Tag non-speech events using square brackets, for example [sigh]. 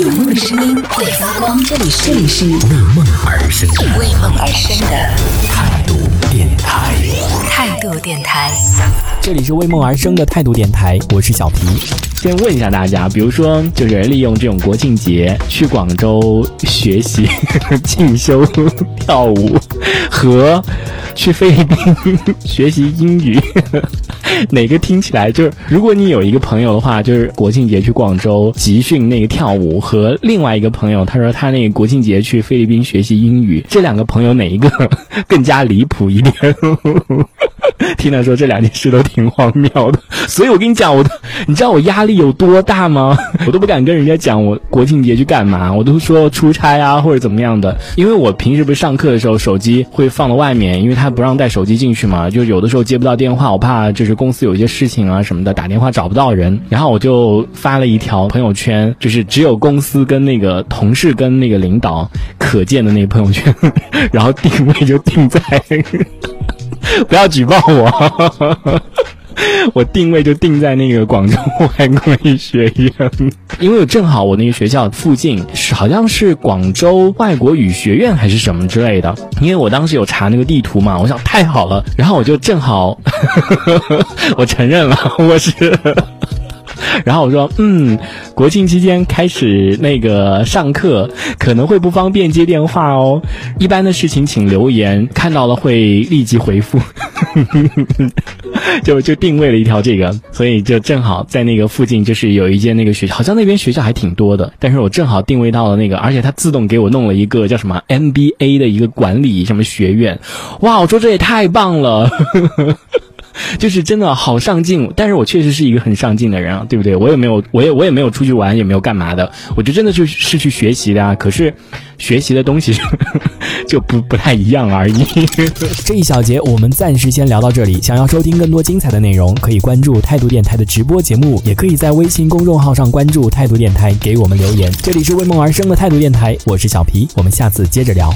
有梦的声音会发光，这里是这里是为梦而生的为梦而生的态度电台。态度电台。这里是为梦而生的态度电台，我是小皮。先问一下大家，比如说，就是利用这种国庆节去广州学习、[laughs] 进修跳舞，和去菲律宾学习英语，[laughs] 哪个听起来就是？如果你有一个朋友的话，就是国庆节去广州集训那个跳舞，和另外一个朋友，他说他那个国庆节去菲律宾学习英语，这两个朋友哪一个更加离谱一点？[laughs] 听他说这两件事都挺荒谬的，所以我跟你讲，我你知道我压力有多大吗？[laughs] 我都不敢跟人家讲我国庆节去干嘛，我都说出差啊或者怎么样的，因为我平时不是上课的时候手机会放到外面，因为他不让带手机进去嘛，就有的时候接不到电话，我怕就是公司有一些事情啊什么的，打电话找不到人，然后我就发了一条朋友圈，就是只有公司跟那个同事跟那个领导可见的那个朋友圈，[laughs] 然后定位就定在。[laughs] 不要举报我，[laughs] 我定位就定在那个广州外国语学院，因为我正好我那个学校附近是好像是广州外国语学院还是什么之类的，因为我当时有查那个地图嘛，我想太好了，然后我就正好，[laughs] 我承认了，我是。然后我说，嗯，国庆期间开始那个上课，可能会不方便接电话哦。一般的事情请留言，看到了会立即回复。[laughs] 就就定位了一条这个，所以就正好在那个附近，就是有一间那个学校，好像那边学校还挺多的。但是我正好定位到了那个，而且它自动给我弄了一个叫什么 MBA 的一个管理什么学院。哇，我说这也太棒了。[laughs] [laughs] 就是真的好上进，但是我确实是一个很上进的人啊，对不对？我也没有，我也我也没有出去玩，也没有干嘛的，我就真的就是去学习的啊。可是学习的东西 [laughs] 就不不太一样而已。[laughs] 这一小节我们暂时先聊到这里。想要收听更多精彩的内容，可以关注态度电台的直播节目，也可以在微信公众号上关注态度电台，给我们留言。这里是为梦而生的态度电台，我是小皮，我们下次接着聊。